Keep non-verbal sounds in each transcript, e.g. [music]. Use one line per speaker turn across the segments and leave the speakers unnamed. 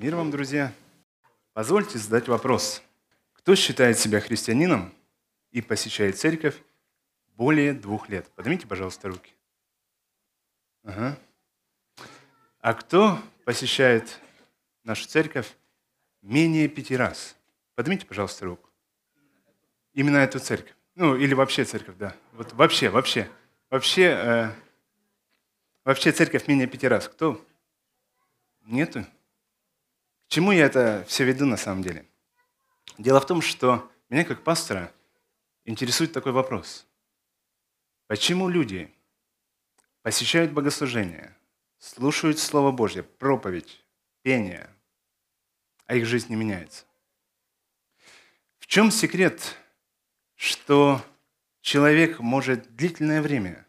Мир вам, друзья! Позвольте задать вопрос. Кто считает себя христианином и посещает церковь более двух лет? Поднимите, пожалуйста, руки. Ага. А кто посещает нашу церковь менее пяти раз? Поднимите, пожалуйста, руку. Именно эту церковь. Ну, или вообще церковь, да. Вот вообще, вообще. Вообще, э, вообще церковь менее пяти раз. Кто? Нету? Чему я это все веду на самом деле? Дело в том, что меня как пастора интересует такой вопрос. Почему люди посещают богослужение, слушают Слово Божье, проповедь, пение, а их жизнь не меняется? В чем секрет, что человек может длительное время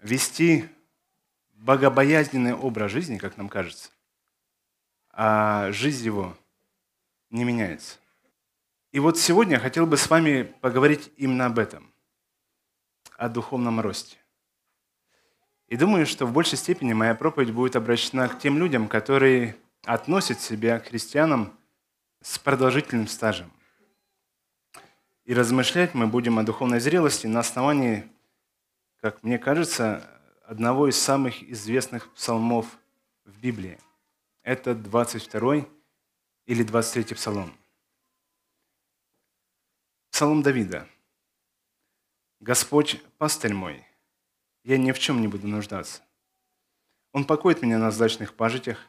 вести богобоязненный образ жизни, как нам кажется, а жизнь его не меняется. И вот сегодня я хотел бы с вами поговорить именно об этом, о духовном росте. И думаю, что в большей степени моя проповедь будет обращена к тем людям, которые относят себя к христианам с продолжительным стажем. И размышлять мы будем о духовной зрелости на основании, как мне кажется, одного из самых известных псалмов в Библии – это 22 или 23 псалом. Псалом Давида. «Господь, пастырь мой, я ни в чем не буду нуждаться. Он покоит меня на злачных пажитях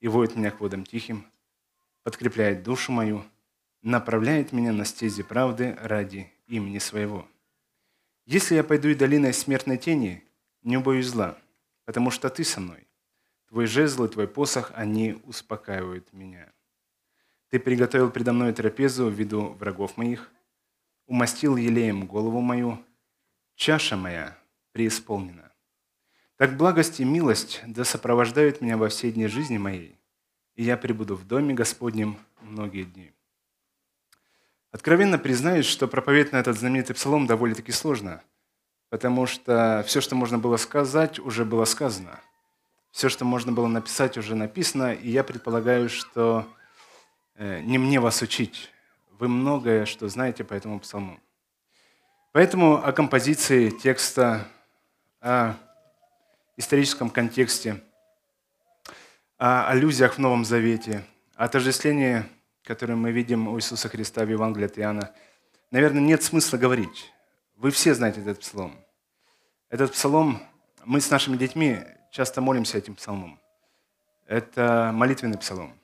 и воет меня к водам тихим, подкрепляет душу мою, направляет меня на стези правды ради имени своего. Если я пойду и долиной смертной тени, не убоюсь зла, потому что ты со мной. Твой жезл и твой посох, они успокаивают меня. Ты приготовил предо мной трапезу в виду врагов моих, умастил елеем голову мою, чаша моя преисполнена. Так благость и милость да сопровождают меня во всей дни жизни моей, и я пребуду в доме Господнем многие дни. Откровенно признаюсь, что проповедь на этот знаменитый псалом довольно-таки сложно, потому что все, что можно было сказать, уже было сказано – все, что можно было написать, уже написано, и я предполагаю, что э, не мне вас учить. Вы многое, что знаете по этому псалму. Поэтому о композиции текста, о историческом контексте, о аллюзиях в Новом Завете, о тождествлении, которое мы видим у Иисуса Христа в Евангелии от Иоанна, наверное, нет смысла говорить. Вы все знаете этот псалом. Этот псалом мы с нашими детьми часто молимся этим псалмом. Это молитвенный псалом.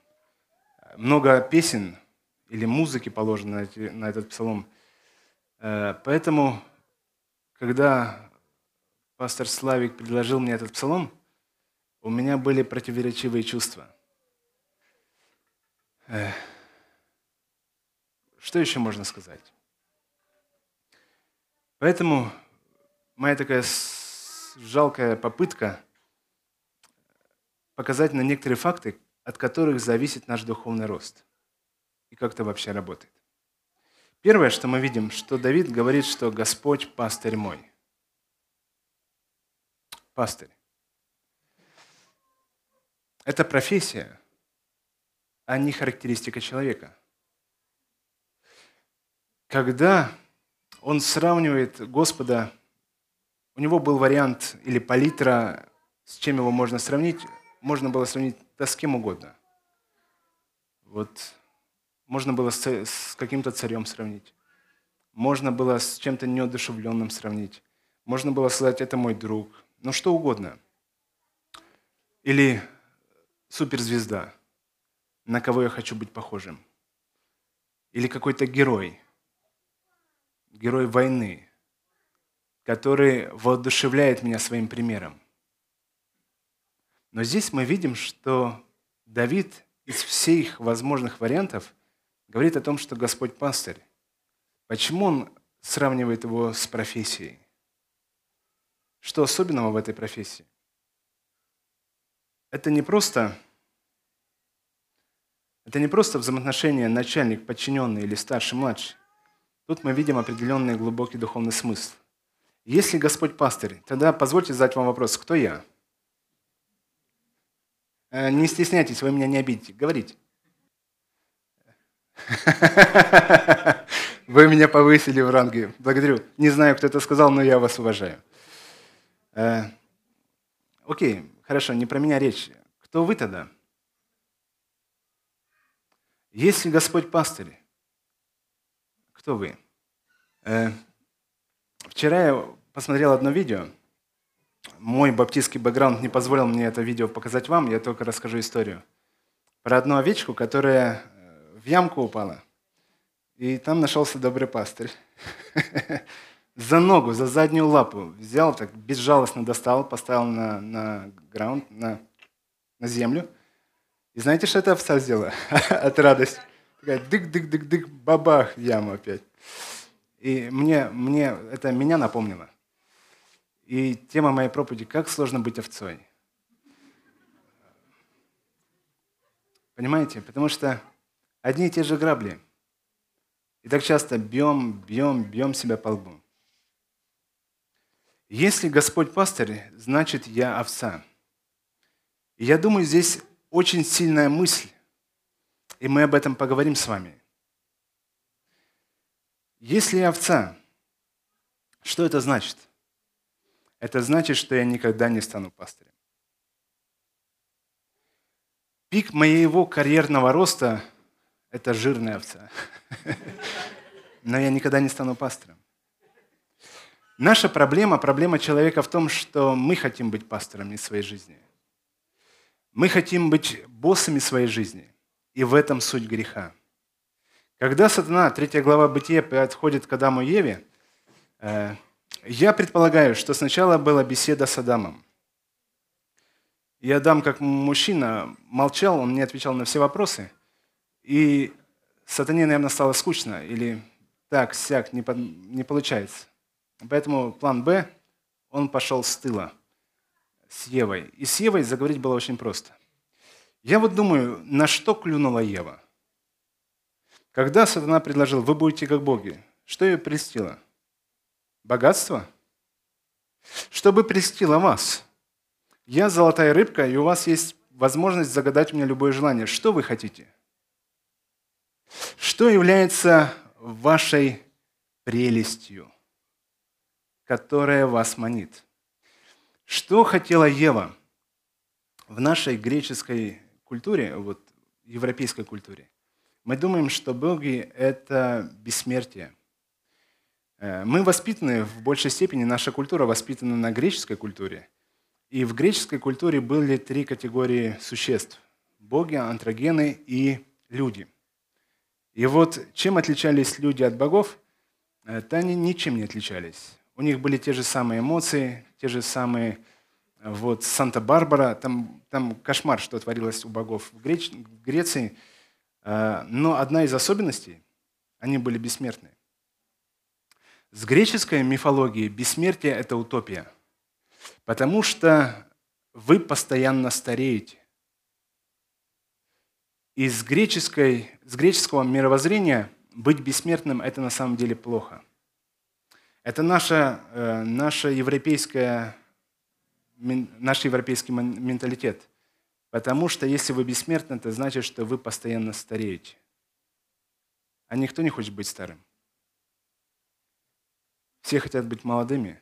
Много песен или музыки положено на, этот псалом. Э, поэтому, когда пастор Славик предложил мне этот псалом, у меня были противоречивые чувства. Э, что еще можно сказать? Поэтому моя такая жалкая попытка – показать на некоторые факты, от которых зависит наш духовный рост. И как это вообще работает. Первое, что мы видим, что Давид говорит, что Господь пастырь мой. Пастырь. Это профессия, а не характеристика человека. Когда он сравнивает Господа, у него был вариант или палитра, с чем его можно сравнить, можно было сравнить да с кем угодно. Вот можно было с, каким-то царем сравнить. Можно было с чем-то неодушевленным сравнить. Можно было сказать, это мой друг. Ну, что угодно. Или суперзвезда, на кого я хочу быть похожим. Или какой-то герой, герой войны, который воодушевляет меня своим примером. Но здесь мы видим, что Давид из всех возможных вариантов говорит о том, что Господь пастырь. Почему он сравнивает его с профессией? Что особенного в этой профессии? Это не просто, это не просто взаимоотношения начальник, подчиненный или старший, младший. Тут мы видим определенный глубокий духовный смысл. Если Господь пастырь, тогда позвольте задать вам вопрос, кто я? Э, не стесняйтесь, вы меня не обидите. Говорите. [laughs] Вы меня повысили в ранге. Благодарю. Не знаю, кто это сказал, но я вас уважаю. Э, окей, хорошо, не про меня речь. Кто вы тогда? Если Господь пастырь, кто вы? Э, вчера я посмотрел одно видео. Мой баптистский бэкграунд не позволил мне это видео показать вам, я только расскажу историю. Про одну овечку, которая э, в ямку упала. И там нашелся добрый пастырь. [laughs] За ногу, за заднюю лапу взял, так безжалостно достал, поставил на, на граунд, на, на землю – и знаете, что эта овца сделала [laughs] от радости? Такая дык-дык-дык-дык, бабах яму опять. И мне, мне, это меня напомнило. И тема моей проповеди «Как сложно быть овцой». Понимаете? Потому что одни и те же грабли. И так часто бьем, бьем, бьем себя по лбу. Если Господь пастырь, значит я овца. И я думаю, здесь очень сильная мысль, и мы об этом поговорим с вами. Если я овца, что это значит? Это значит, что я никогда не стану пастырем. Пик моего карьерного роста – это жирная овца. [laughs] Но я никогда не стану пастором. Наша проблема, проблема человека в том, что мы хотим быть пасторами своей жизни – мы хотим быть боссами своей жизни, и в этом суть греха. Когда сатана, третья глава Бытия, подходит к Адаму и Еве, э, я предполагаю, что сначала была беседа с Адамом. И Адам, как мужчина, молчал, он не отвечал на все вопросы. И сатане, наверное, стало скучно, или так, сяк, не, не получается. Поэтому план «Б», он пошел с тыла – с Евой. И с Евой заговорить было очень просто. Я вот думаю, на что клюнула Ева? Когда сатана предложил, вы будете как боги, что ее прельстило? Богатство? Чтобы прельстило вас. Я золотая рыбка, и у вас есть возможность загадать мне любое желание. Что вы хотите? Что является вашей прелестью, которая вас манит? Что хотела Ева в нашей греческой культуре, вот европейской культуре? Мы думаем, что боги – это бессмертие. Э, мы воспитаны в большей степени, наша культура воспитана на греческой культуре. И в греческой культуре были три категории существ – боги, антрогены и люди. И вот чем отличались люди от богов? Это они ничем не отличались. У них были те же самые эмоции, те же самые вот Санта-Барбара, там, там кошмар, что творилось у богов в, Греч... в Греции. Но одна из особенностей, они были бессмертны. С греческой мифологией бессмертие – это утопия, потому что вы постоянно стареете. И с, греческой, с греческого мировоззрения быть бессмертным – это на самом деле плохо. Это наша, э, наша европейская наш европейский менталитет. Потому что если вы бессмертны, это значит, что вы постоянно стареете. А никто не хочет быть старым. Все хотят быть молодыми.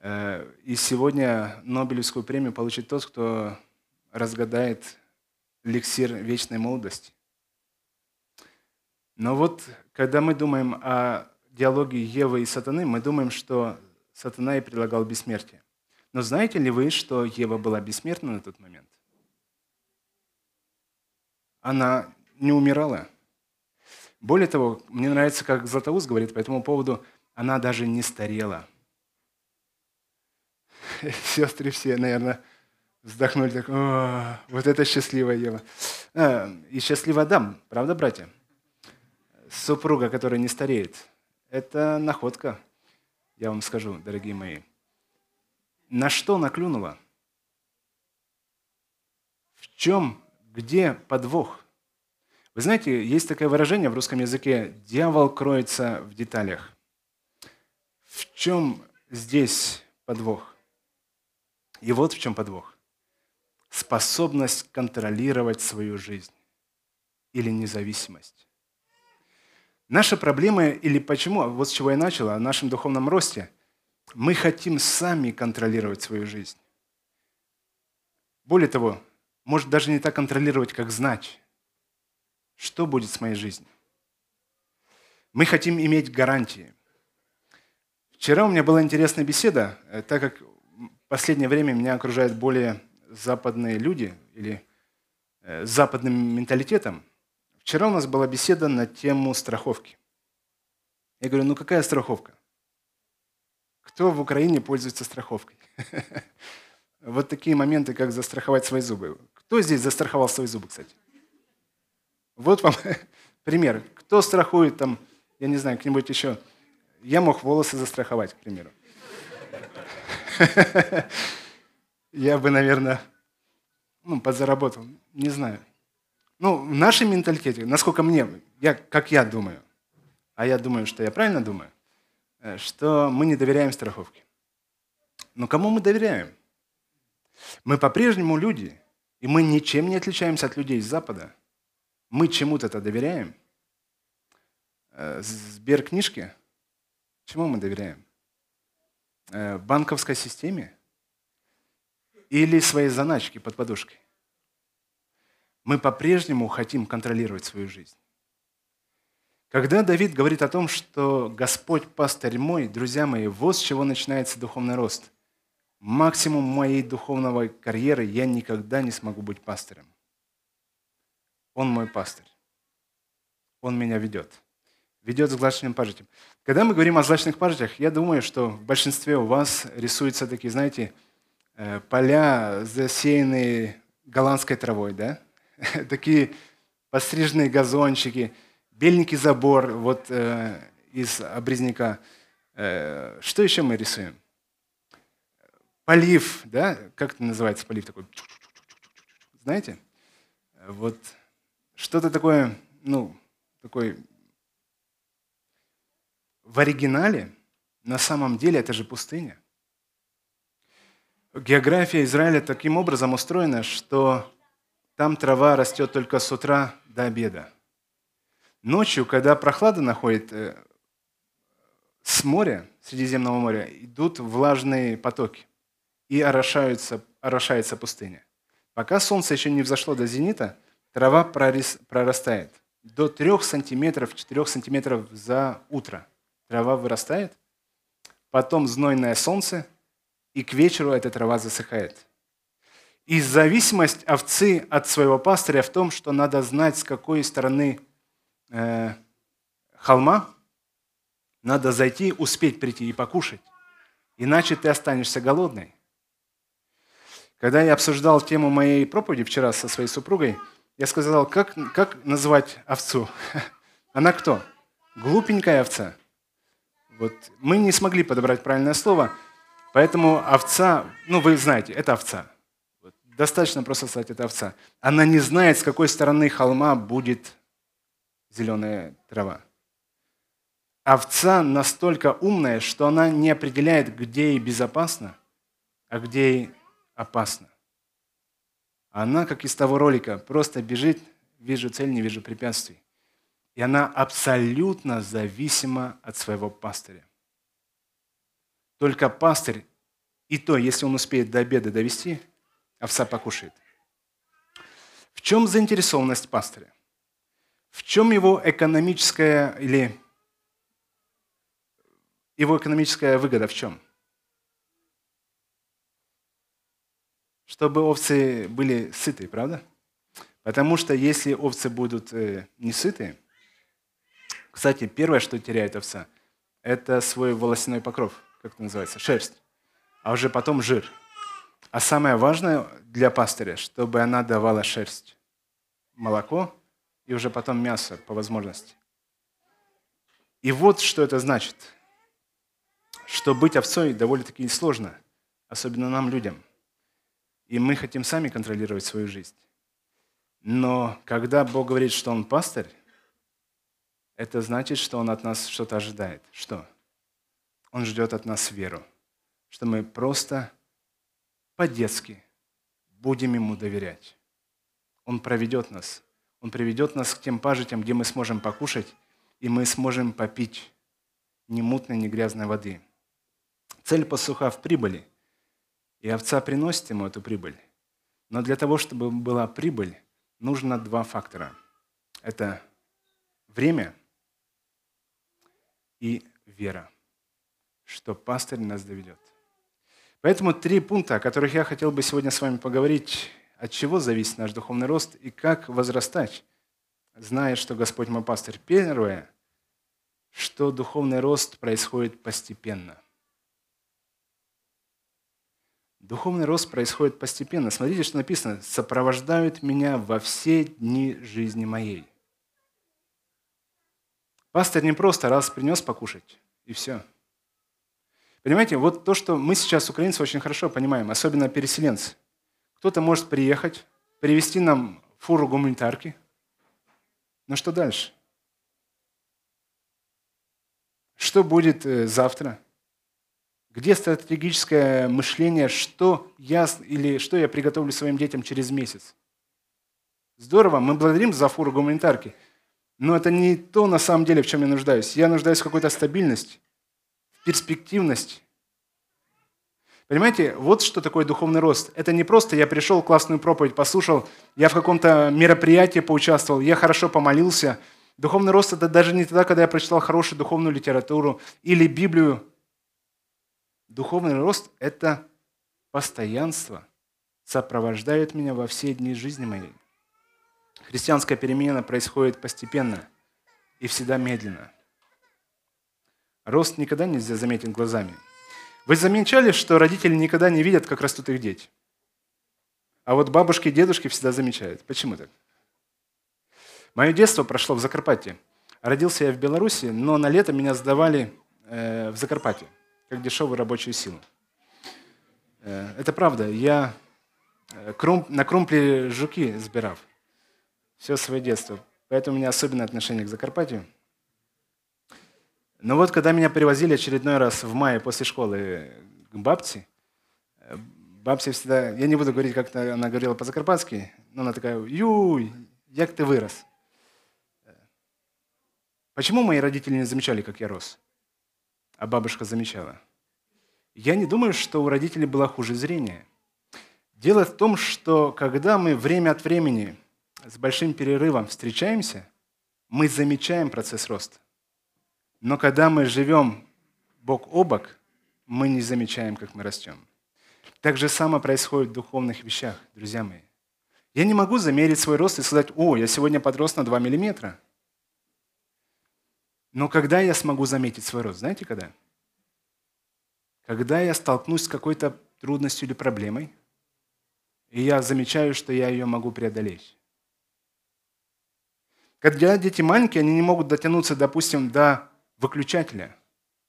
Э, и сегодня Нобелевскую премию получит тот, кто разгадает эликсир вечной молодости. Но вот, когда мы думаем о диалоге Евы и сатаны, мы думаем, что сатана и предлагал бессмертие. Но знаете ли вы, что Ева была бессмертна на тот момент? Она не умирала. Более того, мне нравится, как Златоуст говорит по этому поводу, она даже не старела. [laughs] Сестры все, наверное, вздохнули так, вот это счастливая Ева. А, и счастливый Адам, правда, братья? Супруга, которая не стареет. Это находка, я вам скажу, дорогие мои. На что наклюнула? В чем, где подвох? Вы знаете, есть такое выражение в русском языке «дьявол кроется в деталях». В чем здесь подвох? И вот в чем подвох. способность контролировать свою жизнь или независимость. Наша проблема, или почему, вот с чего я начал, о нашем духовном росте, мы хотим сами контролировать свою жизнь. Более того, может даже не так контролировать, как знать, что будет с моей жизнью. Мы хотим иметь гарантии. Вчера у меня была интересная беседа, э, так как в последнее время меня окружают более западные люди или э, с западным менталитетом. Вчера у нас была беседа на тему страховки. Я говорю, ну какая страховка? Кто в Украине пользуется страховкой? [laughs] Вот такие моменты, как застраховать свои зубы. Кто здесь застраховал свои зубы, кстати? Вот вам [laughs] пример. Кто страхует там, я не знаю, кто-нибудь еще. Я мог волосы застраховать, к примеру. [laughs] Я бы, наверное, ну, подзаработал, не знаю. Ну, в нашем менталитете, насколько мне, я, как я думаю, а я думаю, что я правильно думаю, э, что мы не доверяем страховке. Но кому мы доверяем? Мы по-прежнему люди, и мы ничем не отличаемся от людей из Запада. Мы чему-то-то доверяем. Э, Сберкнижке? Чему мы доверяем? Э, банковской системе? Или своей заначке под подушкой? Мы по-прежнему хотим контролировать свою жизнь. Когда Давид говорит о том, что Господь пастырь мой, друзья мои, вот с чего начинается духовный рост – максимум моей духовной карьеры я никогда не смогу быть пастырем. Он мой пастырь. Он меня ведет. Ведет с злачным пажитем. Когда мы говорим о злачных пажитях, я думаю, что в большинстве у вас рисуются такие, знаете, э, поля, засеянные голландской травой, да? [laughs] Такие постриженные газончики, беленький забор вот э, из обрезняка. Э, что еще мы рисуем? полив, да, как это называется полив такой? Знаете? Вот что-то такое, ну, такой в оригинале, на самом деле это же пустыня. География Израиля таким образом устроена, что там трава растет только с утра до обеда. Ночью, когда прохлада находит э, с моря, Средиземного моря, идут влажные потоки и орошается, орошается пустыня. Пока солнце еще не взошло до зенита, трава прорастает. До 3 сантиметров, 4 сантиметров за утро трава вырастает, потом знойное солнце, и к вечеру эта трава засыхает. И зависимость овцы от своего пастыря в том, что надо знать, с какой стороны э, холма надо зайти, успеть прийти и покушать. Иначе ты останешься голодной. Когда я обсуждал тему моей проповеди вчера со своей супругой, я сказал, как, как назвать овцу? [laughs] Она кто? Глупенькая овца. Вот мы не смогли подобрать правильное слово, поэтому овца, ну вы знаете, это овца. Достаточно просто сказать, это овца. Она не знает, с какой стороны холма будет зеленая трава. Овца настолько умная, что она не определяет, где ей безопасно, а где ей опасно. Она, как из того ролика, просто бежит, вижу цель, не вижу препятствий. И она абсолютно зависима от своего пастыря. Только пастырь, и то, если он успеет до обеда довести, овца покушает. В чем заинтересованность пастыря? В чем его экономическая или его экономическая выгода в чем? Чтобы овцы были сыты, правда? Потому что если овцы будут э, не сыты, кстати, первое, что теряет овца, это свой волосяной покров, как это называется, шерсть, а уже потом жир. А самое важное для пастыря, чтобы она давала шерсть, молоко и уже потом мясо по возможности. И вот что это значит, что быть овцой довольно-таки сложно, особенно нам, людям – и мы хотим сами контролировать свою жизнь. Но когда Бог говорит, что Он пастырь, это значит, что Он от нас что-то ожидает. Что? Он ждет от нас веру. Что мы просто по-детски, будем Ему доверять. Он проведет нас. Он приведет нас к тем пажитям, где мы сможем покушать, и мы сможем попить ни мутной, ни грязной воды. Цель пастуха в прибыли. И овца приносит ему эту прибыль. Но для того, чтобы была прибыль, нужно два фактора. Это время и вера, что пастырь нас доведет. Поэтому три пункта, о которых я хотел бы сегодня с вами поговорить, от чего зависит наш духовный рост и как возрастать, зная, что Господь мой пастырь. Первое, что духовный рост происходит постепенно. Духовный рост происходит постепенно. Смотрите, что написано. «Сопровождают меня во все дни жизни моей». Пастор не просто раз принес покушать, и все. Понимаете, вот то, что мы сейчас, украинцы, очень хорошо понимаем, особенно переселенцы. Кто-то может приехать, привезти нам фуру гуманитарки. Но что дальше? Что будет э, завтра? Где стратегическое мышление, что я, или что я приготовлю своим детям через месяц? Здорово, мы благодарим за фуру гуманитарки – но это не то на самом деле, в чем я нуждаюсь. Я нуждаюсь в какой-то стабильности, в перспективности. Понимаете, вот что такое духовный рост. Это не просто я пришел, классную проповедь послушал, я в каком-то мероприятии поучаствовал, я хорошо помолился. Духовный рост – это даже не тогда, когда я прочитал хорошую духовную литературу или Библию. Духовный рост – это постоянство, сопровождает меня во все дни жизни моей. Христианская перемена происходит постепенно и всегда медленно. Рост никогда нельзя заметить глазами. Вы замечали, что родители никогда не видят, как растут их дети? А вот бабушки и дедушки всегда замечают. Почему так? Мое детство прошло в Закарпатье. Родился я в Беларуси, но на лето меня сдавали э, в Закарпатье, как дешевую рабочую силу. Э, это правда. Я э, на крумпле жуки сбирав все свое детство. Поэтому у меня особенное отношение к Закарпатью. Но вот когда меня привозили очередной раз в мае после школы к бабце, бабці всегда, я не буду говорить, как она говорила по-закарпатски, но она такая, юй, як ты вырос. Почему мои родители не замечали, как я рос? А бабушка замечала. Я не думаю, что у родителей было хуже зрение. Дело в том, что когда мы время от времени с большим перерывом встречаемся, мы замечаем процесс роста. Но когда мы живем бок о бок, мы не замечаем, как мы растем. Так же самое происходит в духовных вещах, друзья мои. Я не могу замерить свой рост и сказать, о, я сегодня подрос на 2 миллиметра. Но когда я смогу заметить свой рост? Знаете, когда? Когда я столкнусь с какой-то трудностью или проблемой, и я замечаю, что я ее могу преодолеть. Когда дети маленькие, они не могут дотянуться, допустим, до выключателя.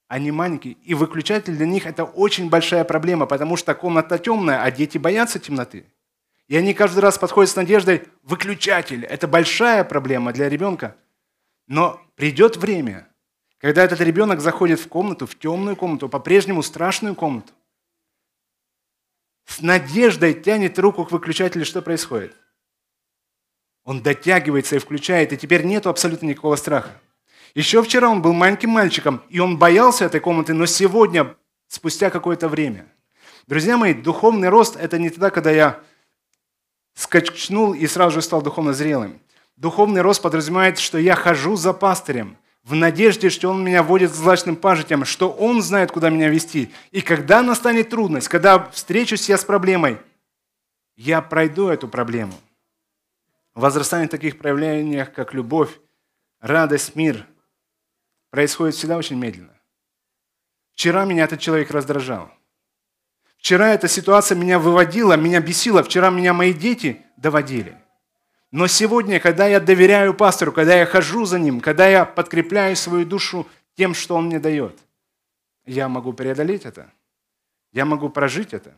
Они маленькие. И выключатель для них – это очень большая проблема, потому что комната темная, а дети боятся темноты. И они каждый раз подходят с надеждой «выключатель». Это большая проблема для ребенка. Но придет время, когда этот ребенок заходит в комнату, в темную комнату, по-прежнему страшную комнату, с надеждой тянет руку к выключателю, что происходит? Он дотягивается и включает, и теперь нету абсолютно никакого страха. Еще вчера он был маленьким мальчиком, и он боялся этой комнаты, но сегодня, спустя какое-то время. Друзья мои, духовный рост – это не тогда, когда я скачнул и сразу же стал духовно зрелым. Духовный рост подразумевает, что я хожу за пастырем, в надежде, что он меня водит к злачным пажитям, что он знает, куда меня вести. И когда настанет трудность, когда встречусь я с проблемой, я пройду эту проблему – Возрастание в таких проявлениях, как любовь, радость, мир, происходит всегда очень медленно. Вчера меня этот человек раздражал. Вчера эта ситуация меня выводила, меня бесила. Вчера меня мои дети доводили. Но сегодня, когда я доверяю пастору, когда я хожу за ним, когда я подкрепляю свою душу тем, что он мне дает, я могу преодолеть это. Я могу прожить это.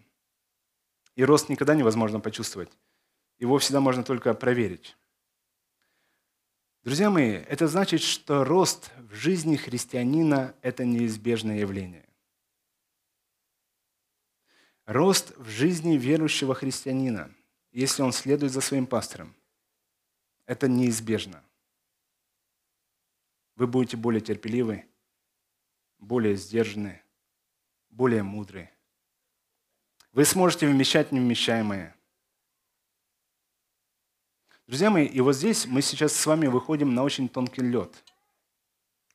И рост никогда невозможно почувствовать его всегда можно только проверить. Друзья мои, это значит, что рост в жизни христианина – это неизбежное явление. Рост в жизни верующего христианина если он следует за своим пастором, это неизбежно. Вы будете более терпеливы, более сдержаны, более мудры. Вы сможете вмещать невмещаемое. Друзья мои, и вот здесь мы сейчас с вами выходим на очень тонкий лед.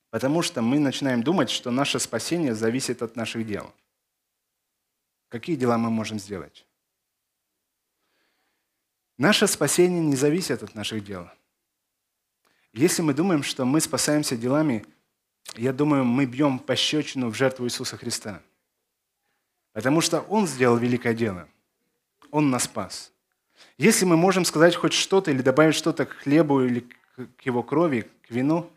Потому что мы начинаем думать, что наше спасение зависит от наших дел. Какие дела мы можем сделать? Наше спасение не зависит от наших дел. Если мы думаем, что мы спасаемся делами, я думаю, мы бьем пощечину в жертву Иисуса Христа. Потому что Он сделал великое дело. Он нас спас. Если мы можем сказать хоть что-то или добавить что-то к хлебу или к его крови, к вину,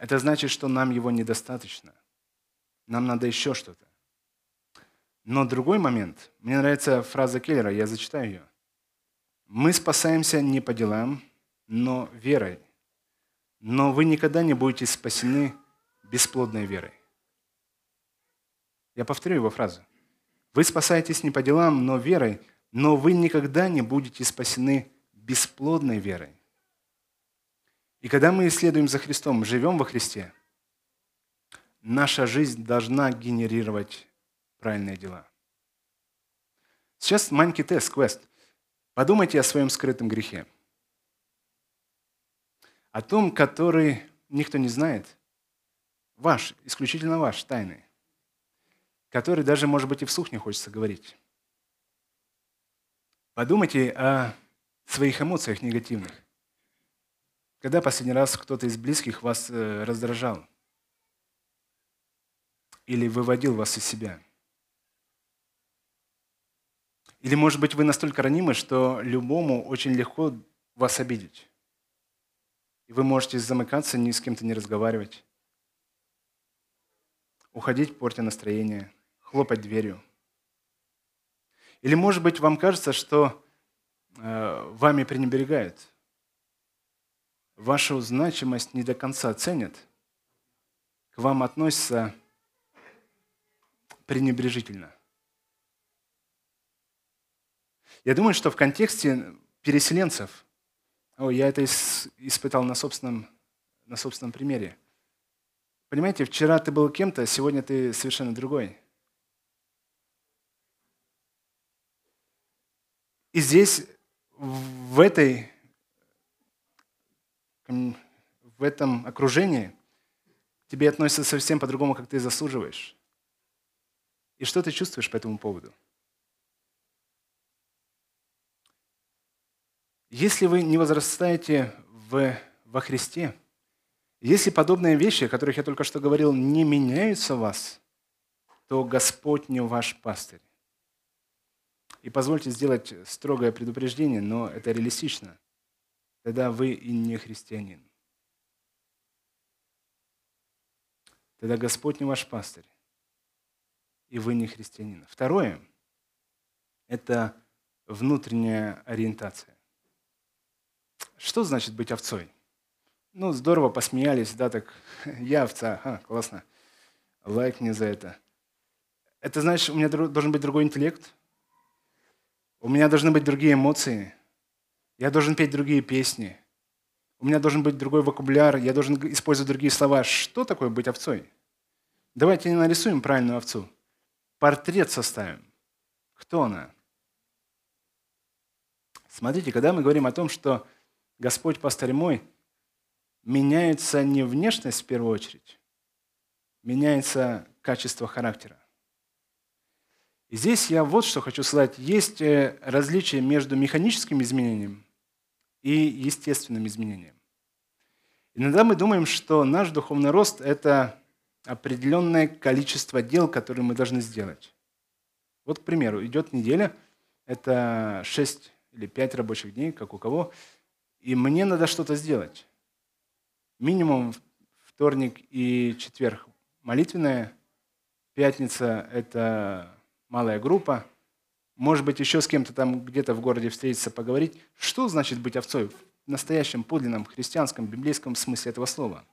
это значит, что нам его недостаточно. Нам надо еще что-то. Но другой момент, мне нравится фраза Келлера, я зачитаю ее. Мы спасаемся не по делам, но верой. Но вы никогда не будете спасены бесплодной верой. Я повторю его фразу. Вы спасаетесь не по делам, но верой, но вы никогда не будете спасены бесплодной верой. И когда мы исследуем за Христом, живем во Христе, наша жизнь должна генерировать правильные дела. Сейчас маленький тест, квест – Подумайте о своем скрытом грехе. О том, который никто не знает. Ваш, исключительно ваш, тайный. Который даже, может быть, и вслух не хочется говорить. Подумайте о своих эмоциях негативных. Когда последний раз кто-то из близких вас э, раздражал или выводил вас из себя – или, может быть, вы настолько ранимы, что любому очень легко вас обидеть. И вы можете замыкаться, ни с кем-то не разговаривать. Уходить, портя настроение, хлопать дверью. Или, может быть, вам кажется, что э, вами пренебрегают. Вашу значимость не до конца ценят. К вам относятся пренебрежительно – Я думаю, что в контексте переселенцев, о, я это испытал на собственном, на собственном примере. Понимаете, вчера ты был кем-то, сегодня ты совершенно другой. И здесь, в, этой, в этом окружении, тебе относятся совсем по-другому, как ты заслуживаешь. И что ты чувствуешь по этому поводу? Если вы не возрастаете в, во Христе, если подобные вещи, о которых я только что говорил, не меняются в вас, то Господь не ваш пастырь. И позвольте сделать строгое предупреждение, но это реалистично. Тогда вы и не христианин. Тогда Господь не ваш пастырь, и вы не христианин. Второе – это внутренняя ориентация. Что значит быть овцой? Ну, здорово посмеялись, да, так, [laughs] я овца, ага, классно. Лайк мне за это. Это значит, у меня должен быть другой интеллект, у меня должны быть другие эмоции, я должен петь другие песни, у меня должен быть другой вокабуляр, я должен использовать другие слова. Что такое быть овцой? Давайте не нарисуем правильную овцу. Портрет составим. Кто она? Смотрите, когда мы говорим о том, что Господь пастырь мой, меняется не внешность в первую очередь, меняется качество характера. И здесь я вот что хочу сказать. Есть э, различие между механическим изменением и естественным изменением. Иногда мы думаем, что наш духовный рост – это определенное количество дел, которые мы должны сделать. Вот, к примеру, идет неделя, это 6 или 5 рабочих дней, как у кого – и мне надо что-то сделать. Минимум вторник и четверг молитвенная, пятница – это малая группа, может быть, еще с кем-то там где-то в городе встретиться, поговорить. Что значит быть овцой в настоящем, подлинном, христианском, библейском смысле этого слова?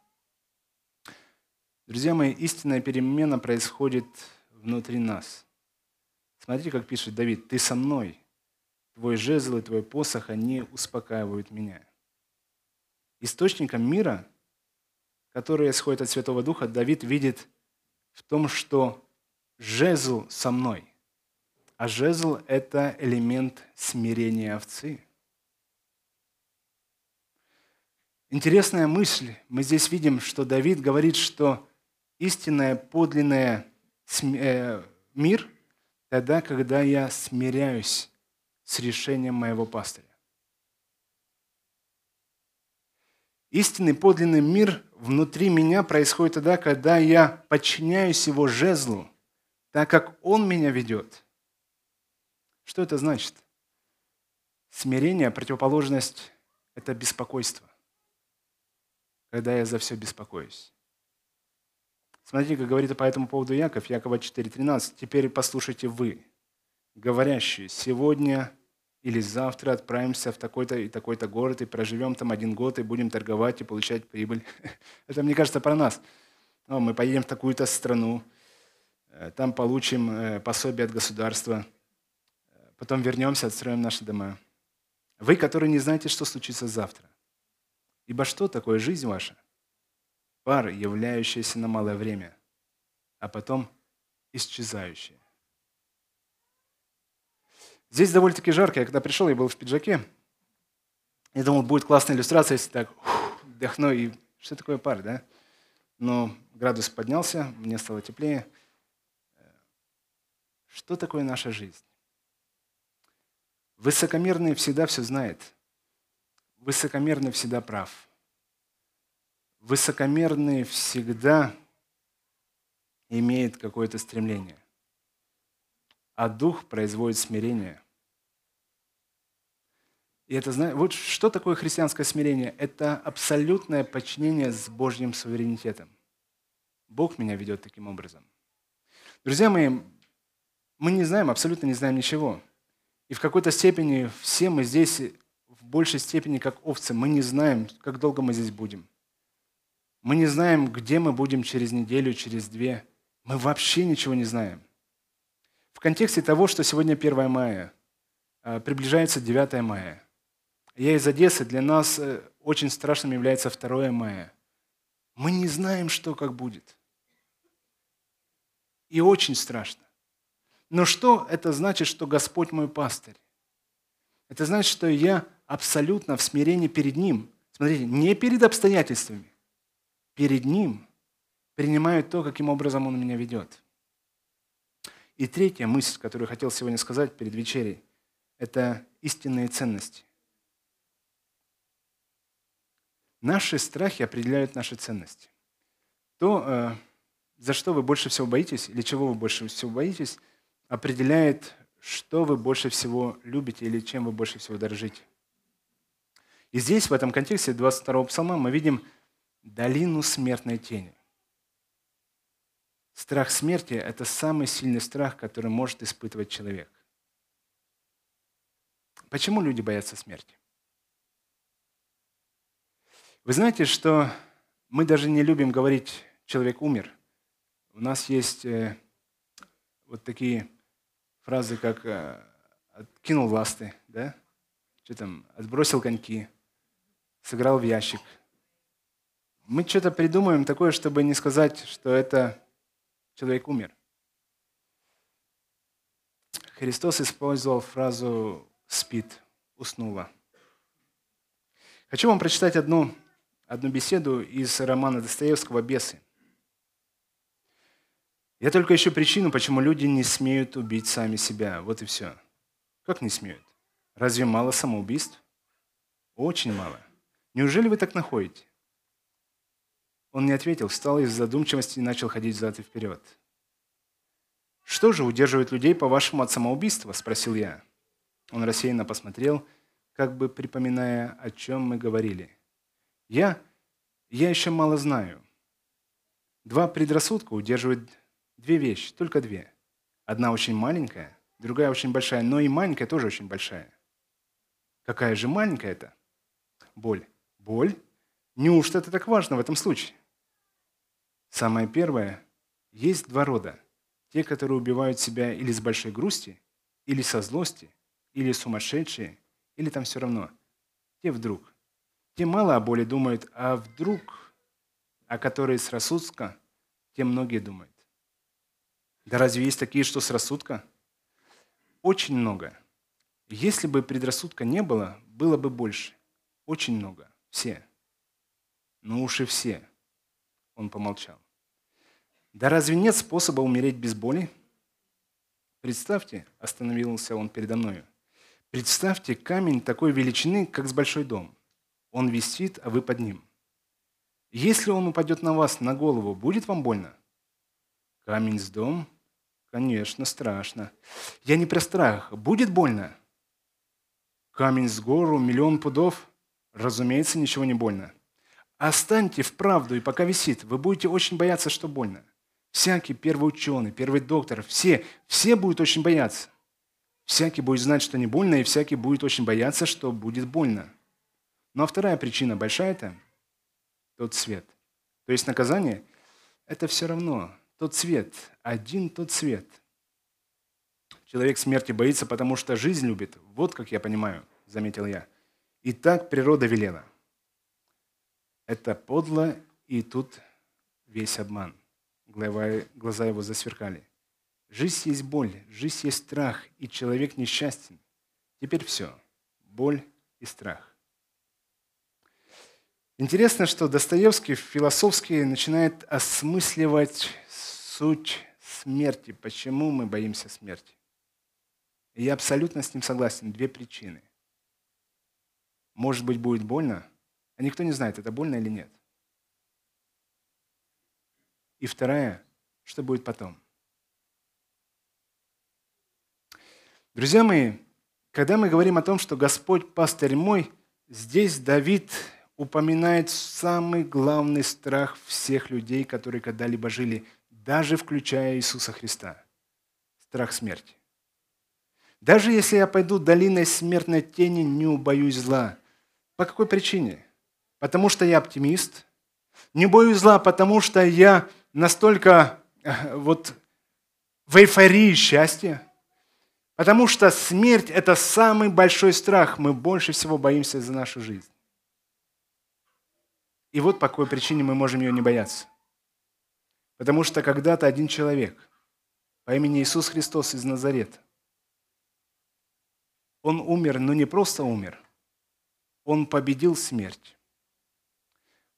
Друзья мои, истинная перемена происходит внутри нас. Смотрите, как пишет Давид, «Ты со мной, Твой жезл и твой посох, они успокаивают меня. Источником мира, который исходит от Святого Духа, Давид видит в том, что жезл со мной. А жезл – это элемент смирения овцы. Интересная мысль. Мы здесь видим, что Давид говорит, что истинное, подлинное э, мир тогда, когда я смиряюсь с решением моего пастыря. Истинный подлинный мир внутри меня происходит тогда, когда я подчиняюсь его жезлу, так как он меня ведет. Что это значит? Смирение, противоположность – это беспокойство, когда я за все беспокоюсь. Смотрите, как говорит по этому поводу Яков, Якова 4.13. «Теперь послушайте вы, говорящие, сегодня или завтра отправимся в такой-то и такой-то город и проживем там один год и будем торговать и получать прибыль». [laughs] Это, мне кажется, про нас. Мы поедем в такую-то страну, э, там получим э, пособие от государства – Потом вернемся, отстроим наши дома. Вы, которые не знаете, что случится завтра. Ибо что такое жизнь ваша? Пар, являющаяся на малое время, а потом исчезающая. Здесь довольно-таки жарко. Я когда пришел, я был в пиджаке. Я думал, будет классная иллюстрация, если так вдохну и что такое пар, да? Но градус поднялся, мне стало теплее. Что такое наша жизнь? Высокомерный всегда все знает. Высокомерный всегда прав. Высокомерный всегда имеет какое-то стремление. А дух производит смирение. И это, вот что такое христианское смирение? Это абсолютное подчинение с Божьим суверенитетом. Бог меня ведет таким образом. Друзья мои, мы не знаем, абсолютно не знаем ничего. И в какой-то степени все мы здесь в большей степени как овцы. Мы не знаем, как долго мы здесь будем. Мы не знаем, где мы будем через неделю, через две. Мы вообще ничего не знаем. Контексте того, что сегодня 1 мая, а, приближается 9 мая. Я из Одессы, для нас э, очень страшным является 2 мая. Мы не знаем, что как будет. И очень страшно. Но что это значит, что Господь мой пастырь? Это значит, что я абсолютно в смирении перед Ним. Смотрите, не перед обстоятельствами, перед Ним принимаю то, каким образом Он меня ведет. И третья мысль, которую я хотел сегодня сказать перед вечерей, это истинные ценности. Наши страхи определяют наши ценности. То, э, за что вы больше всего боитесь, или чего вы больше всего боитесь – определяет, что вы больше всего любите или чем вы больше всего дорожите. И здесь, в этом контексте 22-го псалма, мы видим долину смертной тени. Страх смерти – это самый сильный страх, который может испытывать человек. Почему люди боятся смерти? Вы знаете, что мы даже не любим говорить «человек умер». У нас есть э, вот такие фразы, как э, «откинул ласты», да? Что там, отбросил коньки, сыграл в ящик. Мы что-то придумаем такое, чтобы не сказать, что это человек умер. Христос использовал фразу «спит», «уснула». Хочу вам прочитать одну, одну беседу из романа Достоевского «Бесы». Я только ищу причину, почему люди не смеют убить сами себя. Вот и все. Как не смеют? Разве мало самоубийств? Очень мало. Неужели вы так находите? Он не ответил, встал из задумчивости и начал ходить взад и вперед. «Что же удерживает людей, по-вашему, от самоубийства?» – спросил я. Он рассеянно посмотрел, как бы припоминая, о чем мы говорили. «Я? Я еще мало знаю. Два предрассудка удерживают Две вещи, только две. Одна очень маленькая, другая очень большая, но и маленькая тоже очень большая. Какая же маленькая это? Боль. Боль? Неужто это так важно в этом случае? Самое первое. Есть два рода. Те, которые убивают себя или с большой грусти, или со злости, или сумасшедшие, или там все равно. Те вдруг. Те мало о боли думают, а вдруг, о которой с рассудка, те многие думают. Да разве есть такие, что с рассудка? Очень много. Если бы предрассудка не было, было бы больше. Очень много. Все. Ну уж и все. Он помолчал. Да разве нет способа умереть без боли? Представьте, остановился он передо мною. Представьте камень такой величины, как с большой дом. Он висит, а вы под ним. Если он упадет на вас на голову, будет вам больно? Камень с дом? Конечно, страшно. Я не про страх. Будет больно? Камень с гору, миллион пудов? Разумеется, ничего не больно. Останьте вправду, и пока висит, вы будете очень бояться, что больно. Всякий первый ученый, первый доктор, все, все будут очень бояться. Всякий будет знать, что не больно, и всякий будет очень бояться, что будет больно. Ну а вторая причина большая-то – тот свет. То есть наказание – это все равно тот свет, один тот свет. Человек смерти боится, потому что жизнь любит. Вот как я понимаю, заметил я. И так природа велела. Это подло, и тут весь обман. Глаза его засверкали. Жизнь есть боль, жизнь есть страх, и человек несчастен. Теперь все. Боль и страх. Интересно, что Достоевский философски начинает осмысливать суть смерти. Почему мы боимся смерти? И я абсолютно с ним согласен. Две причины. Может быть, будет больно, а никто не знает, это больно или нет. И вторая, что будет потом. Друзья мои, когда мы говорим о том, что Господь пастырь мой, здесь Давид упоминает самый главный страх всех людей, которые когда-либо жили, даже включая Иисуса Христа. Страх смерти. Даже если я пойду долиной смертной тени, не убоюсь зла. По какой причине? Потому что я оптимист. Не боюсь зла, потому что я настолько э, вот в эйфории счастья. Потому что смерть – это самый большой страх. Мы больше всего боимся за нашу жизнь. И вот по какой причине мы можем ее не бояться. Потому что когда-то один человек по имени Иисус Христос из Назарета, он умер, но не просто умер, он победил смерть.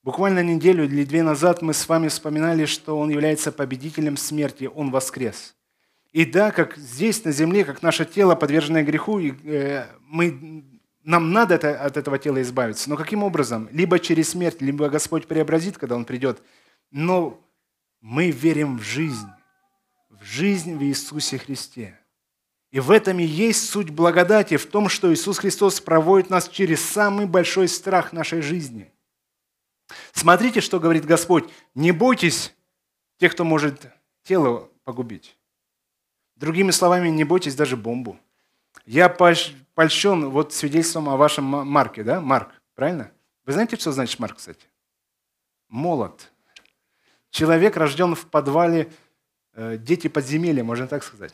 Буквально неделю или две назад мы с вами вспоминали, что Он является победителем смерти, Он воскрес. И да, как здесь на земле, как наше тело, подверженное греху, э, мы, нам надо это, от этого тела избавиться. Но каким образом? Либо через смерть, либо Господь преобразит, когда Он придет. Но мы верим в жизнь, в жизнь в Иисусе Христе. И в этом и есть суть благодати, в том, что Иисус Христос проводит нас через самый большой страх нашей жизни. Смотрите, что говорит Господь. Не бойтесь тех, кто может тело погубить. Другими словами, не бойтесь даже бомбу. Я польщен вот свидетельством о вашем Марке, да? Марк, правильно? Вы знаете, что значит Марк, кстати? Молот. Человек рожден в подвале, э, дети подземелья, можно так сказать,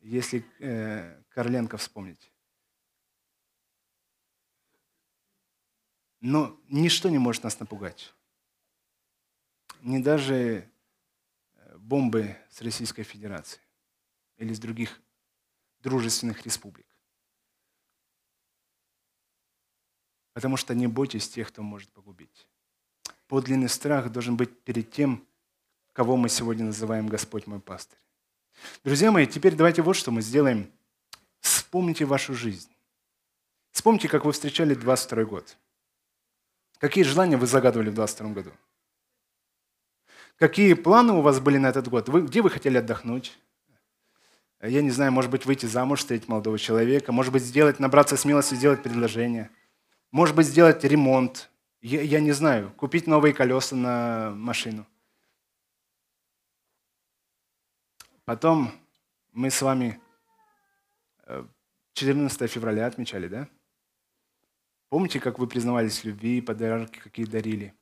если э, вспомнить. Но ничто не может нас напугать. Не даже э, бомбы с Российской Федерации или с других дружественных республик. Потому что не бойтесь тех, кто может погубить. Подлинный страх должен быть перед тем, кого мы сегодня называем Господь мой пастырь. Друзья мои, теперь давайте вот что мы сделаем. Вспомните вашу жизнь. Вспомните, как вы встречали 22 год. Какие желания вы загадывали в 22 году? Какие планы у вас были на этот год? Вы, где вы хотели отдохнуть? Я не знаю, может быть, выйти замуж, встретить молодого человека, может быть, сделать, набраться смелости, сделать предложение, может быть, сделать ремонт, я, я не знаю, купить новые колеса на машину. Потом мы с вами 14 э, февраля отмечали, да? Помните, как вы признавались в любви, подарки какие дарили?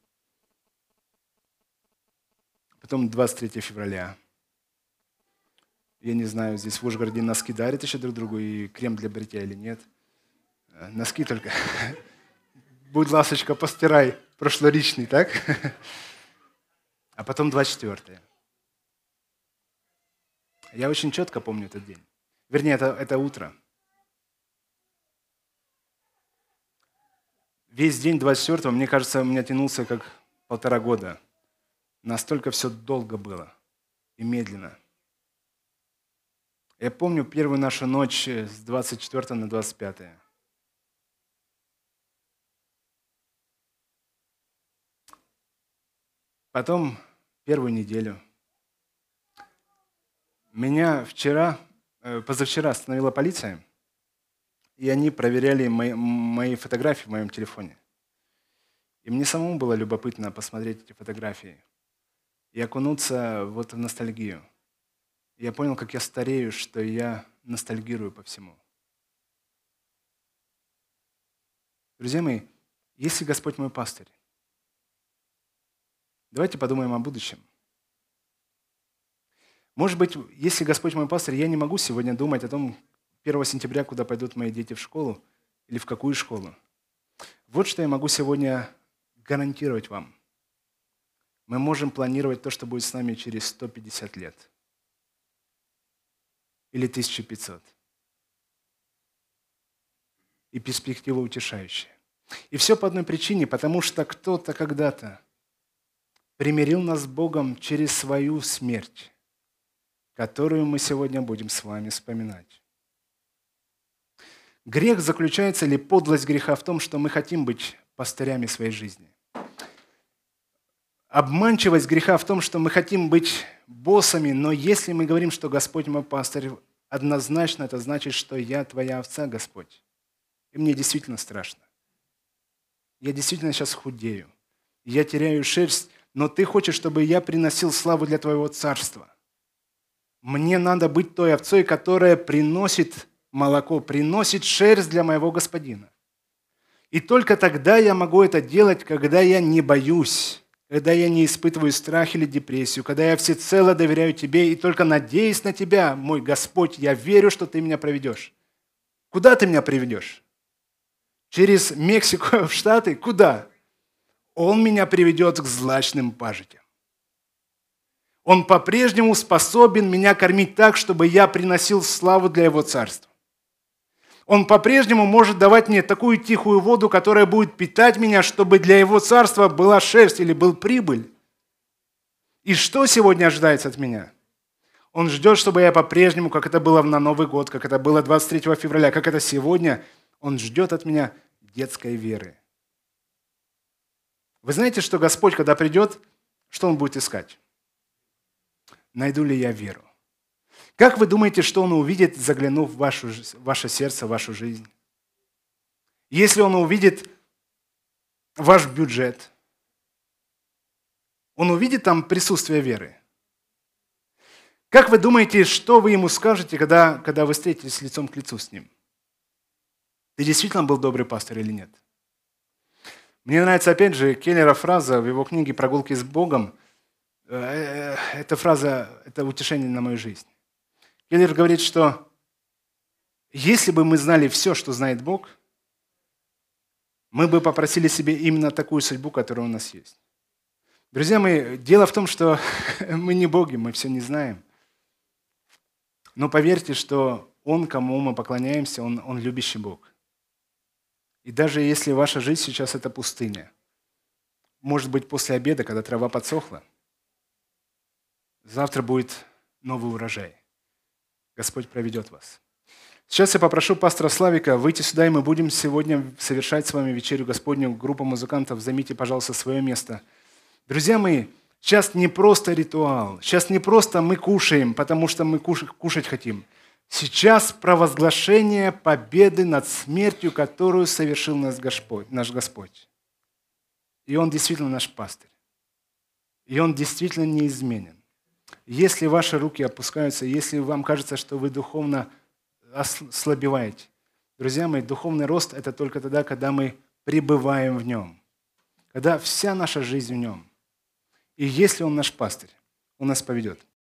Потом 23 февраля. Я не знаю, здесь в Ужгороде носки дарят еще друг другу и крем для бритья или нет. Э, носки только. [laughs] Будь ласочка, постирай прошлоречный, так? [laughs] А потом 24 Я очень четко помню этот день. Вернее, это, это утро. Весь день 24-го, мне кажется, у меня тянулся как полтора года. Настолько все долго было и медленно. Я помню первую нашу ночь с 24 на 25. Потом первую неделю. Меня вчера, э, позавчера остановила полиция, и они проверяли мои, мои фотографии в моем телефоне. И мне самому было любопытно посмотреть эти фотографии и окунуться вот в ностальгию. я понял, как я старею, что я ностальгирую по всему. Друзья мои, если Господь мой пастырь, Давайте подумаем о будущем. Может быть, если Господь мой пастор, я не могу сегодня думать о том, 1 сентября, куда пойдут мои дети в школу или в какую школу. Вот что я могу сегодня гарантировать вам. Мы можем планировать то, что будет с нами через 150 лет. Или 1500. И перспектива утешающая. И все по одной причине, потому что кто-то когда-то примирил нас с Богом через свою смерть, которую мы сегодня будем с вами вспоминать. Грех заключается, или подлость греха в том, что мы хотим быть пастырями своей жизни. Обманчивость греха в том, что мы хотим быть боссами, но если мы говорим, что Господь мой пастырь, однозначно это значит, что я твоя овца, Господь. И мне действительно страшно. Я действительно сейчас худею. Я теряю шерсть, но ты хочешь, чтобы я приносил славу для твоего царства. Мне надо быть той овцой, которая приносит молоко, приносит шерсть для моего господина. И только тогда я могу это делать, когда я не боюсь, когда я не испытываю страх или депрессию, когда я всецело доверяю Тебе и только надеюсь на Тебя, мой Господь, я верю, что Ты меня проведешь. Куда Ты меня приведешь? Через Мексику [laughs] в Штаты? Куда? Он меня приведет к злачным пажитям. Он по-прежнему способен меня кормить так, чтобы я приносил славу для Его Царства. Он по-прежнему может давать мне такую тихую воду, которая будет питать меня, чтобы для Его Царства была шерсть или был прибыль. И что сегодня ожидается от меня? Он ждет, чтобы я по-прежнему, как это было на Новый год, как это было 23 февраля, как это сегодня, он ждет от меня детской веры. Вы знаете, что Господь, когда придет, что Он будет искать? Найду ли я веру? Как вы думаете, что Он увидит, заглянув в вашу, ваше сердце, в вашу жизнь? Если Он увидит ваш бюджет, Он увидит там присутствие веры. Как вы думаете, что вы ему скажете, когда, когда вы встретитесь лицом к лицу с ним? Ты действительно был добрый пастор или нет? Мне нравится, опять же, Келлера фраза в его книге «Прогулки с Богом». Э, э, эта фраза – это утешение на мою жизнь. Келлер говорит, что если бы мы знали все, что знает Бог, мы бы попросили себе именно такую судьбу, которая у нас есть. Друзья мои, дело в том, что [laughs] мы не боги, мы все не знаем. Но поверьте, что Он, кому мы поклоняемся, Он, он любящий Бог. И даже если ваша жизнь сейчас – это пустыня, может быть, после обеда, когда трава подсохла, завтра будет новый урожай. Господь проведет вас. Сейчас я попрошу пастора Славика выйти сюда, и мы будем сегодня совершать с вами вечерю Господню. Группа музыкантов, займите, пожалуйста, свое место. Друзья мои, сейчас не просто ритуал, сейчас не просто мы кушаем, потому что мы кушать хотим – Сейчас провозглашение победы над смертью, которую совершил наш Господь. Наш Господь. И Он действительно наш пастырь. И Он действительно неизменен. Если ваши руки опускаются, если вам кажется, что вы духовно ослабеваете, друзья мои, духовный рост – это только тогда, когда мы пребываем в Нем. Когда вся наша жизнь в Нем. И если Он наш пастырь, Он нас поведет –